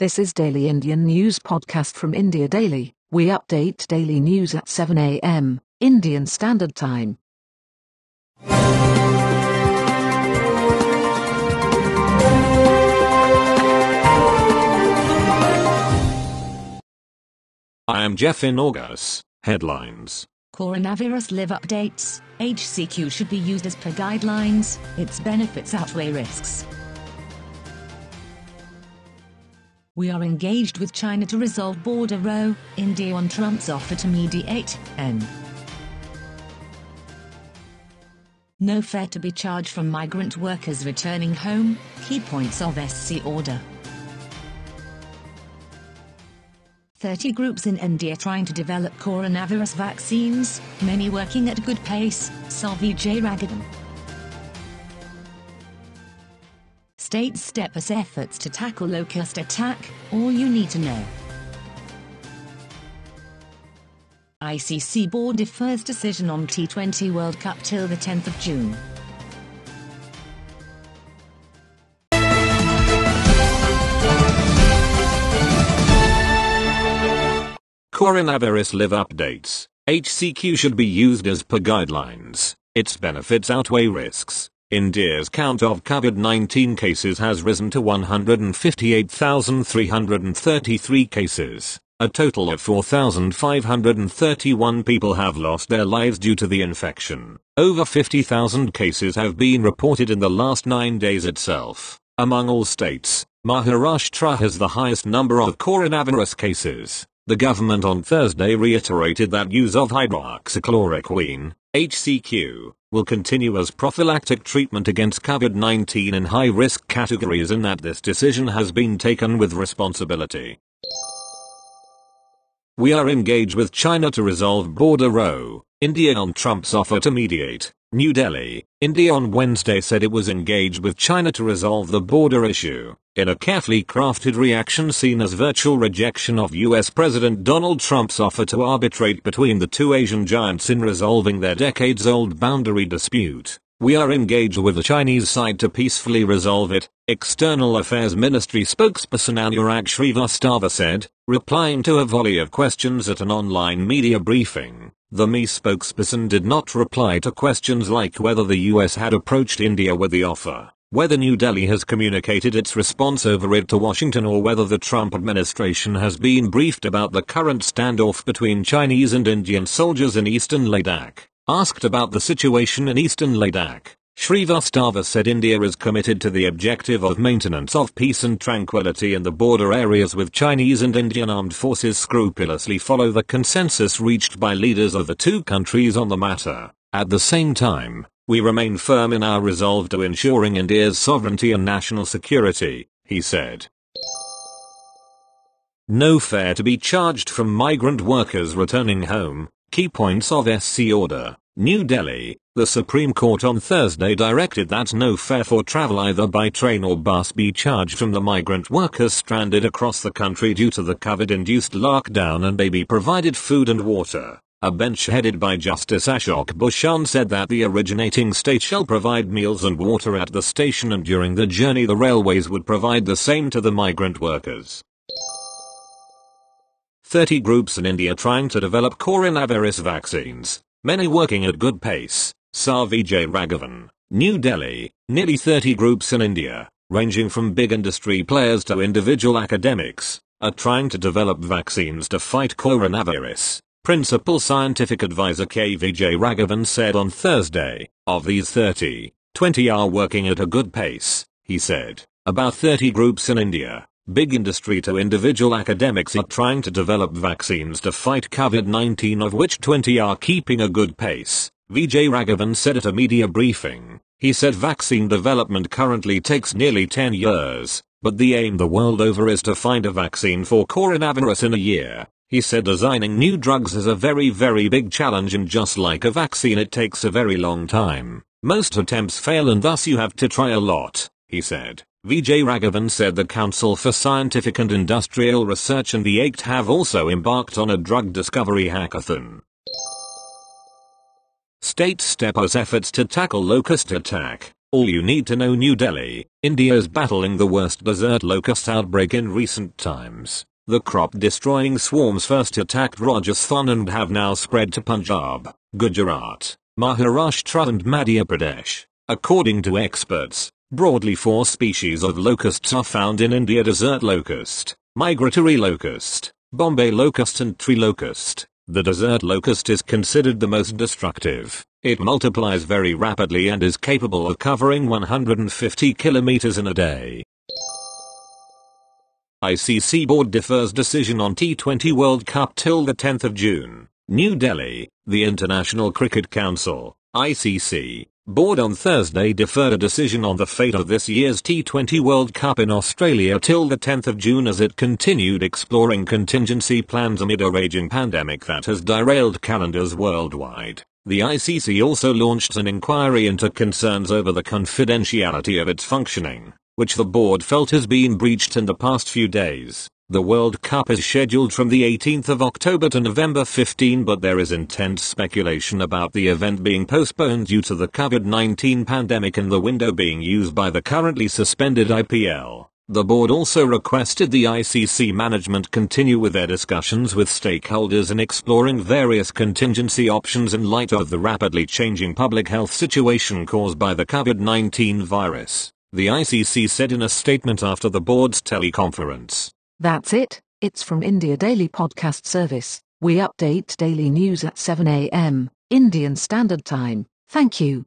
This is Daily Indian News Podcast from India Daily. We update daily news at 7 a.m. Indian Standard Time. I am Jeff in August. Headlines. Coronavirus live updates. HCQ should be used as per guidelines. Its benefits outweigh risks. We are engaged with China to resolve border row. India on Trump's offer to mediate. N. No fare to be charged from migrant workers returning home. Key points of SC order. 30 groups in India trying to develop coronavirus vaccines, many working at good pace, saw J. Raghavan. States step as efforts to tackle locust attack, all you need to know. ICC board defers decision on T20 World Cup till the 10th of June. Coronavirus live updates. HCQ should be used as per guidelines. Its benefits outweigh risks. India's count of COVID-19 cases has risen to 158,333 cases. A total of 4,531 people have lost their lives due to the infection. Over 50,000 cases have been reported in the last 9 days itself. Among all states, Maharashtra has the highest number of coronavirus cases. The government on Thursday reiterated that use of hydroxychloroquine, HCQ, will continue as prophylactic treatment against COVID-19 in high-risk categories and that this decision has been taken with responsibility. We are engaged with China to resolve border row. India on Trump's offer to mediate. New Delhi, India on Wednesday said it was engaged with China to resolve the border issue, in a carefully crafted reaction seen as virtual rejection of US President Donald Trump's offer to arbitrate between the two Asian giants in resolving their decades-old boundary dispute. We are engaged with the Chinese side to peacefully resolve it, External Affairs Ministry spokesperson Anurag Shrivastava said, replying to a volley of questions at an online media briefing. The MEA spokesperson did not reply to questions like whether the US had approached India with the offer, whether New Delhi has communicated its response over it to Washington or whether the Trump administration has been briefed about the current standoff between Chinese and Indian soldiers in eastern Ladakh. Asked about the situation in eastern Ladakh, Shrivastava said India is committed to the objective of maintenance of peace and tranquility in the border areas with Chinese and Indian armed forces scrupulously follow the consensus reached by leaders of the two countries on the matter. At the same time, we remain firm in our resolve to ensuring India's sovereignty and national security, he said. No fare to be charged from migrant workers returning home, key points of SC order. New Delhi, the Supreme Court on Thursday directed that no fare for travel either by train or bus be charged from the migrant workers stranded across the country due to the COVID-induced lockdown and they be provided food and water. A bench headed by Justice Ashok Bhushan said that the originating state shall provide meals and water at the station and during the journey the railways would provide the same to the migrant workers. 30 groups in India trying to develop coronavirus vaccines many working at good pace, Sar Vijay Raghavan, New Delhi, nearly 30 groups in India, ranging from big industry players to individual academics, are trying to develop vaccines to fight coronavirus. Principal Scientific Advisor K Vijay Raghavan said on Thursday, of these 30, 20 are working at a good pace, he said. About 30 groups in India, Big industry to individual academics are trying to develop vaccines to fight COVID-19 of which 20 are keeping a good pace, Vijay Raghavan said at a media briefing. He said vaccine development currently takes nearly 10 years, but the aim the world over is to find a vaccine for coronavirus in a year. He said designing new drugs is a very very big challenge and just like a vaccine it takes a very long time. Most attempts fail and thus you have to try a lot, he said. Vijay Raghavan said the Council for Scientific and Industrial Research and the AICTE have also embarked on a drug discovery hackathon. State step as efforts to tackle locust attack, All you need to know New Delhi, India is battling the worst desert locust outbreak in recent times. The crop-destroying swarms first attacked Rajasthan and have now spread to Punjab, Gujarat, Maharashtra and Madhya Pradesh. According to experts, broadly four species of locusts are found in India desert locust, migratory locust, Bombay locust and tree locust. The desert locust is considered the most destructive. It multiplies very rapidly and is capable of covering 150 kilometers in a day. ICC board defers decision on T20 World Cup till the 10th of June. New Delhi, the International Cricket Council, ICC, board on Thursday deferred a decision on the fate of this year's T20 World Cup in Australia till the 10th of June as it continued exploring contingency plans amid a raging pandemic that has derailed calendars worldwide. The ICC also launched an inquiry into concerns over the confidentiality of its functioning, which the board felt has been breached in the past few days. The World Cup is scheduled from the 18th of October to November 15 but there is intense speculation about the event being postponed due to the COVID-19 pandemic and the window being used by the currently suspended IPL. The board also requested the ICC management continue with their discussions with stakeholders in exploring various contingency options in light of the rapidly changing public health situation caused by the COVID-19 virus, the ICC said in a statement after the board's teleconference. That's it, it's from India Daily Podcast Service. We update daily news at 7 a.m. Indian Standard Time. Thank you.